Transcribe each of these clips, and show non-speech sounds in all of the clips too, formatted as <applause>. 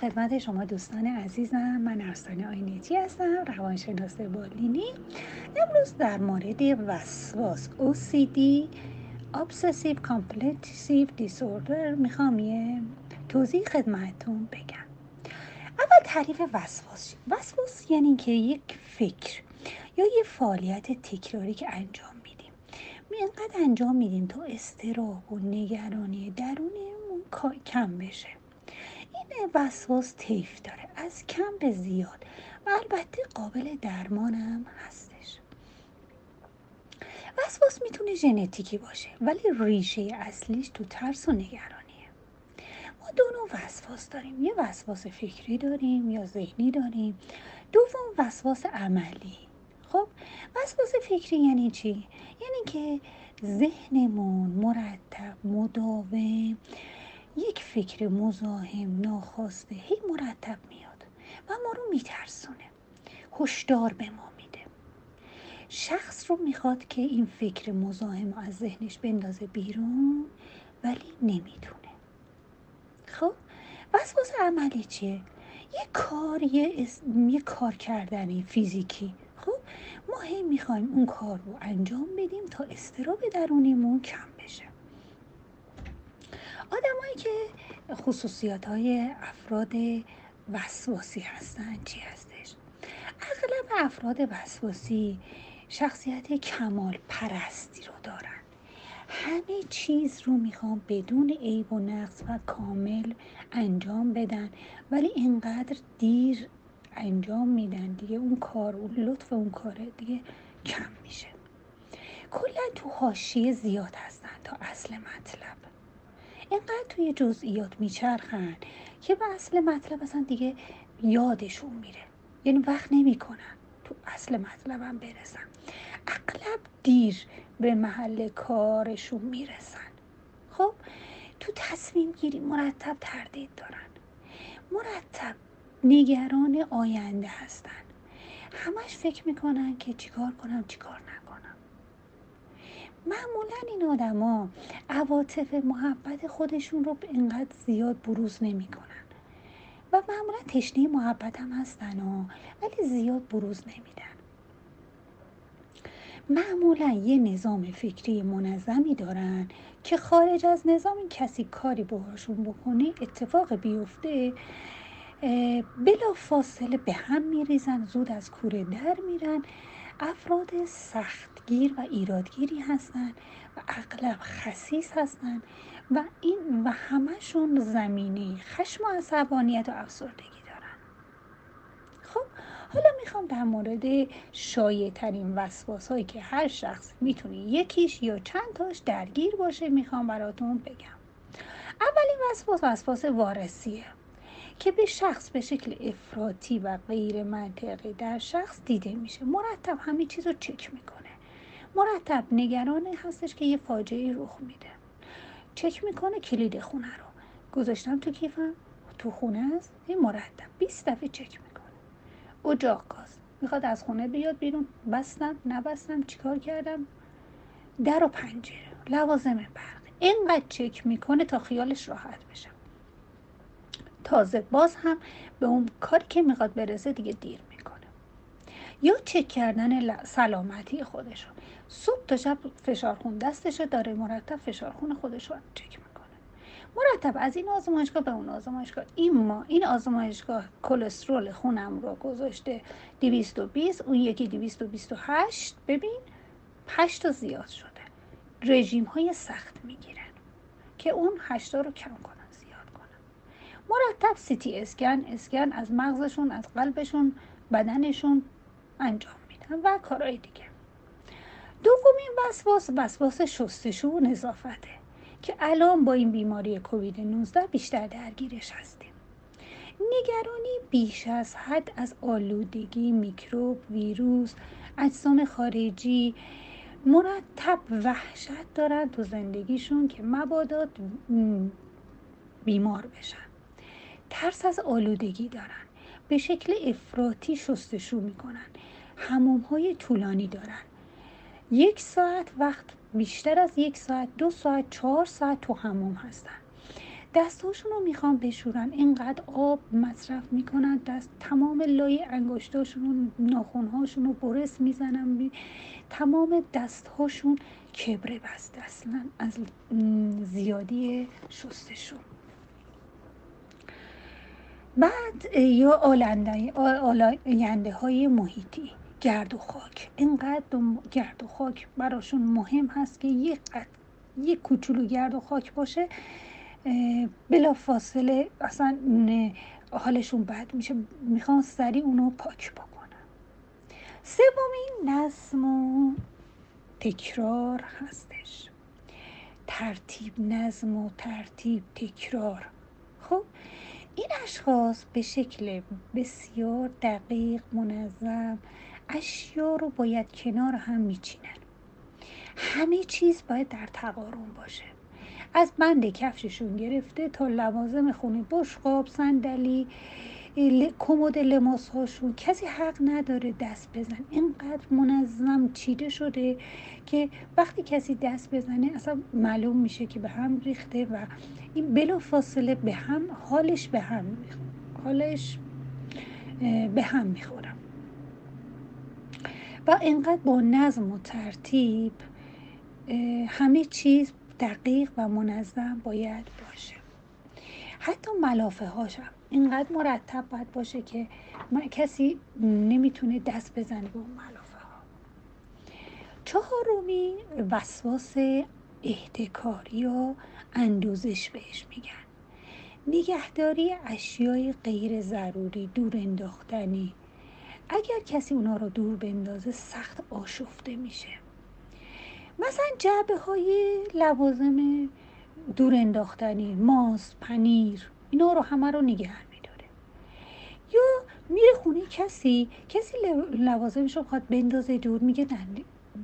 خدمت شما دوستان عزیزم من ارسان آینتی هستم روانشناس بالینی. امروز در مورد وسواس OCD Obsessive Compulsive Disorder می‌خوام یه توضیح خدمتتون بگم. اول تعریف وسواس وسواس یعنی که یک فکر یا یه فعالیت تکراری که انجام میدیم. اینقدر انجام میدیم تا استراب و نگرانی درونمون کم بشه. این وسواس طیف داره. از کم به زیاد. و البته قابل درمان هم هستش. وسواس می‌تونه ژنتیکی باشه ولی ریشه اصلیش تو ترس و نگرانیه. ما دو نوع وسواس داریم. یه وسواس فکری داریم یا ذهنی داریم. دوم وسواس عملی. خب وسواس فکری یعنی چی؟ یعنی که ذهنمون مرتب مداوم یک فکر مزاحم ناخواسته هی مرتب میاد و ما رو میترسونه. هشدار به ما میده. شخص رو می‌خواد که این فکر مزاحم از ذهنش بندازه بیرون ولی نمی‌تونه. خب؟ وسواس عملی چیه؟ یه کار یه, یه کار کردنی فیزیکی. خب؟ ما هی می‌خوایم اون کار رو انجام بدیم تا استراب درونیمون کم آدمایی که خصوصیات های افراد وسواسی هستن چی هستش؟ اغلب افراد وسواسی شخصیت کمال پرستی رو دارن. همه چیز رو می‌خوام بدون عیب و نقص و کامل انجام بدن ولی اینقدر دیر انجام میدن دیگه اون کار و لطف اون کاره دیگه کم میشه. کلا تو حاشیه زیاد هستن تا اصل مطلب. اینقدر توی جزئیات میچرخن که به اصل مطلب اصلا دیگه یادشون میره. یعنی وقت نمی‌کنن تو اصل مطلبم برسن. اغلب دیر به محل کارشون می‌رسن. خب تو تصمیم گیری مرتب تردید دارن. مرتب نگران آینده هستن. همش فکر می‌کنن که چیکار کنم چیکار نکنم. معمولا این آدما عواطف محبت خودشون رو اینقدر زیاد بروز نمی‌کنن. و معمولا تشنه محبت هم هستن و ولی زیاد بروز نمیدن. معمولا یه نظام فکری منظمی دارن که خارج از نظام کسی کاری باهاشون بکنه اتفاق بیفته بلا فاصله به هم میریزن زود از کوره در میرن. افراد سختگیر و ایرادگیری هستند و اغلب خصیص هستند و این و همشون زمینه خشم و عصبانیت و افسردگی دارن. خب حالا می‌خوام در مورد شایع ترین وسواس هایی که هر شخص می‌تونه یکیش یا چند تاش درگیر باشه می‌خوام براتون بگم. اولین وسواس وسواس وارثیه. که به شخص به شکل افراطی و غیر منطقی در شخص دیده میشه. مرتب همه چیز رو چک می‌کنه. مرتب نگران هستش که یه فاجعه رخ میده. چک می‌کنه کلید خونه رو. گذاشتم تو کیفم تو خونه است این مرتب 20 دفعه چک می‌کنه. اجاق گاز می‌خواد از خونه بیاد بیرون. بستم نبستم چیکار کردم؟ در و پنجره. لوازم برق. اینقدر چک می‌کنه تا خیالش راحت بشه. تازه باز هم به اون کاری که می‌خواد برسه دیگه دیر می‌کنه. یا چک کردن سلامتی خودشون صبح تا شب فشار خون دستشو داره مرتب فشار خون خودش رو چک می‌کنه. مرتب از این آزمایشگاه به اون آزمایشگاه. این ما این آزمایشگاه کلسترول خونم رو گذاشته 220 اون یکی 228 ببین 8 تا زیاد شده. رژیم های سخت می‌گیرن که اون 8 رو کم کنن مرتب سیتی اسکن اسکن از مغزشون از قلبشون بدنشون انجام میدن و کارهای دیگه. دومین وسواس وسواس شستشو و نظافته که الان با این بیماری کووید 19 بیشتر درگیرش هستیم. نگرانی بیش از حد از آلودگی میکروب ویروس اجسام خارجی مرتب وحشت دارن تو زندگیشون که مبادا بیمار بشن. ترس از آلودگی دارن. به شکل افراطی شستشو می‌کنن. هموم های طولانی دارن. یک ساعت وقت بیشتر از یک ساعت دو ساعت چهار ساعت تو هموم هستن. دستاشون رو می‌خوان بشورن اینقدر آب مصرف می‌کنن. دست تمام لای انگشتاشون و ناخونهاشون رو برس می‌زنن. تمام دستهاشون کبره بسته اصلا از زیادی شستشون. بعد یا آلاینده های محیطی گرد و خاک. اینقدر گرد و خاک براشون مهم هست که یک یک کوچولو گرد و خاک باشه بلا فاصله اصلا حالشون بد میشه. می‌خوان سریع اونو پاک بکنن. سومین نظم و تکرار هستش. ترتیب نظم و ترتیب تکرار. خب؟ این اشخاص به شکل بسیار دقیق منظم اشیا رو باید کنار هم میچینن. همه چیز باید در تقارن باشه. از بند کفششون گرفته تا لوازم خونه بشقاب صندلی کمد لماس هاشون کسی حق نداره دست بزن اینقدر منظم چیده شده که وقتی کسی دست بزنه اصلا معلوم میشه که به هم ریخته و این بلا فاصله به هم حالش به هم حالش به هم می‌خورم و اینقدر با نظم و ترتیب همه چیز دقیق و منظم باید باشه. حتی ملافه هاشم اینقدر مرتب باید باشه که کسی نمی‌تونه دست بزنه به اون ملافه ها. چهارمی وسواس احتکاری و اندوزش بهش میگن. نگهداری اشیای غیر ضروری دور انداختنی. اگر کسی اونا رو دور بندازه سخت آشفته میشه. مثلا جعبه های لوازم دور انداختنی ماست پنیر. اینا رو همه رو نگه میداره. یا میره خونه کسی کسی لوازمش رو خواهد بندازه دور میگه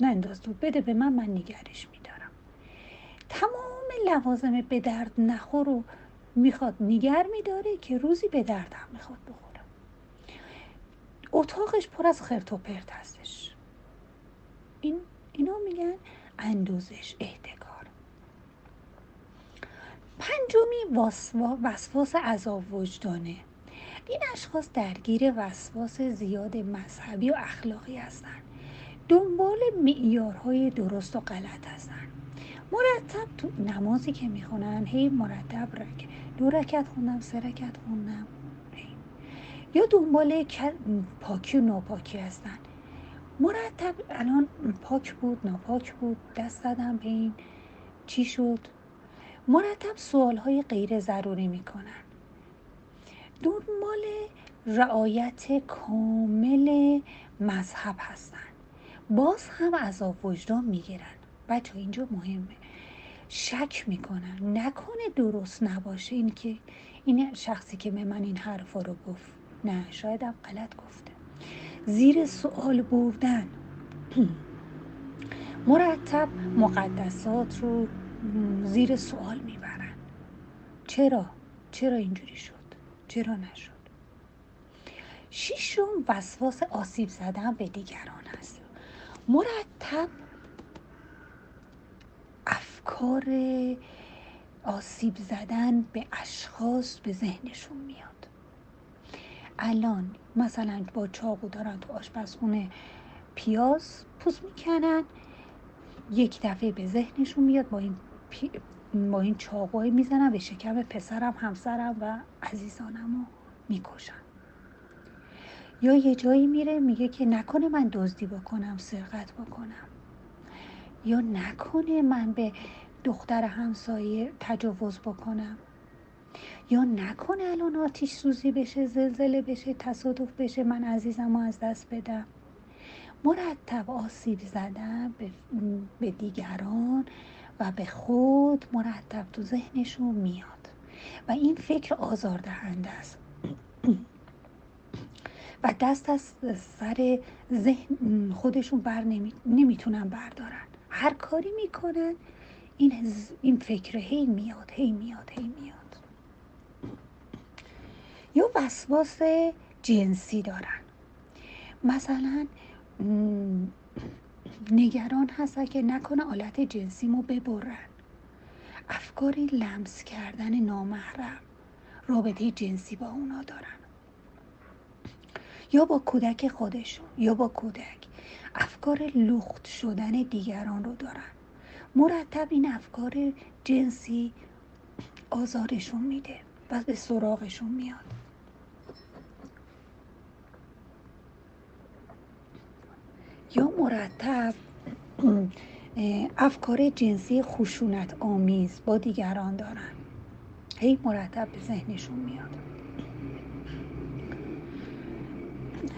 ننداز دور بده به من من نگرش میدارم. تمام لوازم به درد نخور رو می‌خواد نگر میداره که روزی به درد هم می‌خواد بخوره. اتاقش پر از خرت و پرت هستش. این اینا میگن اندوزش احتکار. پنجمی وسواس عذاب وجدانه این اشخاص درگیر وسواس زیاد مذهبی و اخلاقی هستند. دنبال معیارهای درست و غلط هستند. مرتب تو نمازی که می‌خونن هی مرتب رک دو رکت خوندم سه رکت خوندم. یا دنبال پاکی و ناپاکی هستن. مرتب الان پاک بود ناپاک بود دست زدم به این چی شد؟ مرتب سوال های غیر ضروری می‌کنن. دنبال رعایت کامل مذهب هستن. باز هم عذاب وجدان می‌گیرن. بچه اینجا مهمه. شک می‌کنن. نکنه درست نباشه. این که این شخصی که به من این حرفا رو گفت. نه شاید هم غلط گفته. زیر سوال بردن. <clears throat> مرتب مقدسات رو زیر سوال می‌برن چرا؟ چرا اینجوری شد؟ چرا نشد؟ شیشم وسواس آسیب زدن به دیگران است مرتب افکار آسیب زدن به اشخاص به ذهنشون میاد الان مثلا با چاقو دارن تو آشپزخونه پیاز پوست می‌کنن یک دفعه به ذهنشون میاد با این پی... با این چاقوی می‌زنن به شکم پسرم همسرم و عزیزانم رو می‌کشن یا یه جایی میره میگه که نکنه من دزدی بکنم سرقت بکنم. یا نکنه من به دختر همسایه تجاوز بکنم. یا نکنه الان آتیش سوزی بشه زلزله بشه تصادف بشه من عزیزم از دست بدم. مرتب آسیب زدن به دیگران. و به خود مرتب تو ذهنشون میاد. و این فکر آزاردهنده است. و دست از سر ذهن خودشون بر نمی‌تونن بردارن. هر کاری می‌کنن این, این فکر هی میاد هی میاد هی میاد. یا وسواس جنسی دارن. مثلا نگران هستن که نکنه آلت جنسیمو ببرن. افکاری لمس کردن نامحرم رابطه جنسی با اونا دارن. یا با کودک خودشون یا با کودک. افکار لخت شدن دیگران رو دارن. مرتب این افکار جنسی آزارشون میده و به سراغشون میاد. یا مرتب افکار جنسی خشونت آمیز با دیگران دارن. هی مرتب به ذهنشون میاد.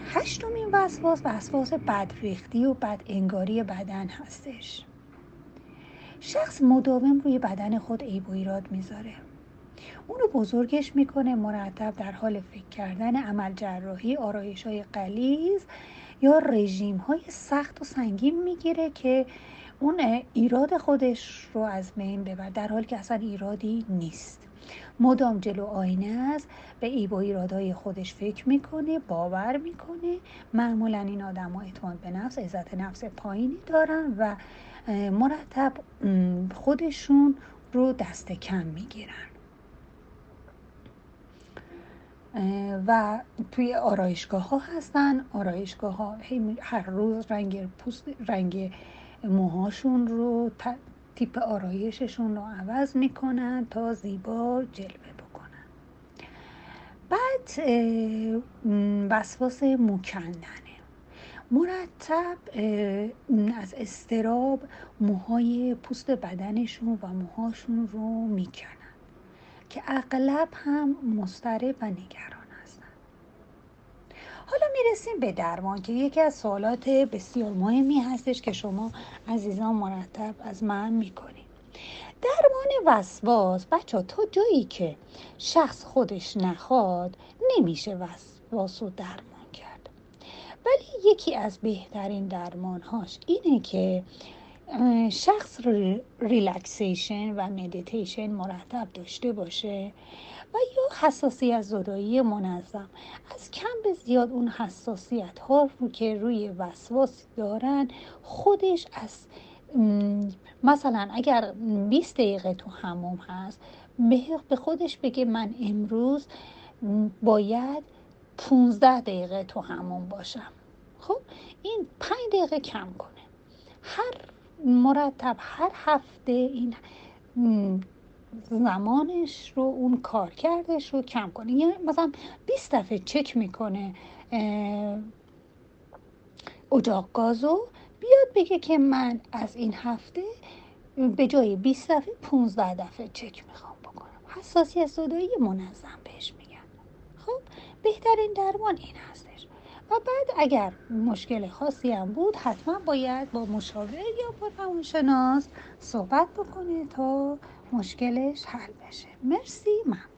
هشتمین وسواس وسواس بدریختی و بد انگاری بدن هستش. شخص مداوم روی بدن خود عیب و ایراد می‌ذاره. اونو بزرگش می‌کنه مرتب در حال فکر کردن عمل جراحی آرایش های قلیز یا رژیم های سخت و سنگین می‌گیره که اون ایراد خودش رو از بین ببر در حالی که اصلا ایرادی نیست. مدام جلو آینه است به ایب و خودش فکر می‌کنه باور می‌کنه. معمولا این آدم ها اعتماد به نفس عزت نفس پایینی دارن و مرتب خودشون رو دست کم می‌گیرن. و توی آرایشگاه ها هستن آرایشگاه ها هر روز رنگ پوست رنگ موهاشون رو تیپ آرایششون رو عوض می‌کنن تا زیبا جلوه بکنن. بعد وسواس مکننه مرتب از استراب موهای پوست بدنشون و موهاشون رو می‌کنن. که اغلب هم مضطرب و نگران هستن. حالا می‌رسیم به درمان که یکی از سوالات بسیار مهمی هستش که شما عزیزان مرتب از من می‌کنید. درمان وسواس بچه تا جایی که شخص خودش نخواد نمیشه وسواس رو درمان کرد. ولی یکی از بهترین درمانهاش اینه که شخص relaxation و مدیتیشن مرتب داشته باشه و یا حساسیت زدایی منظم. از کم به زیاد اون حساسیت ها رو که روی وسواس دارن خودش از مثلا اگر 20 دقیقه تو حموم هست به خودش بگه من امروز باید 15 دقیقه تو حموم باشم. خب این 5 دقیقه کم کنه. هر مرتب هر هفته این زمانش رو اون کار کردش رو کم کنه. یعنی مثلا 20 دفعه چک می‌کنه اجاق گازو بیاد بگه که من از این هفته به جای 20 دفعه 15 دفعه چک می‌خوام بکنم. حساسیت صدایی منظم بهش میگن. خب بهترین درمان این هستش. و بعد اگر مشکل خاصی هم بود حتما باید با مشاور یا با روانشناس صحبت بکنه تا مشکلش حل بشه. مرسی ممنون.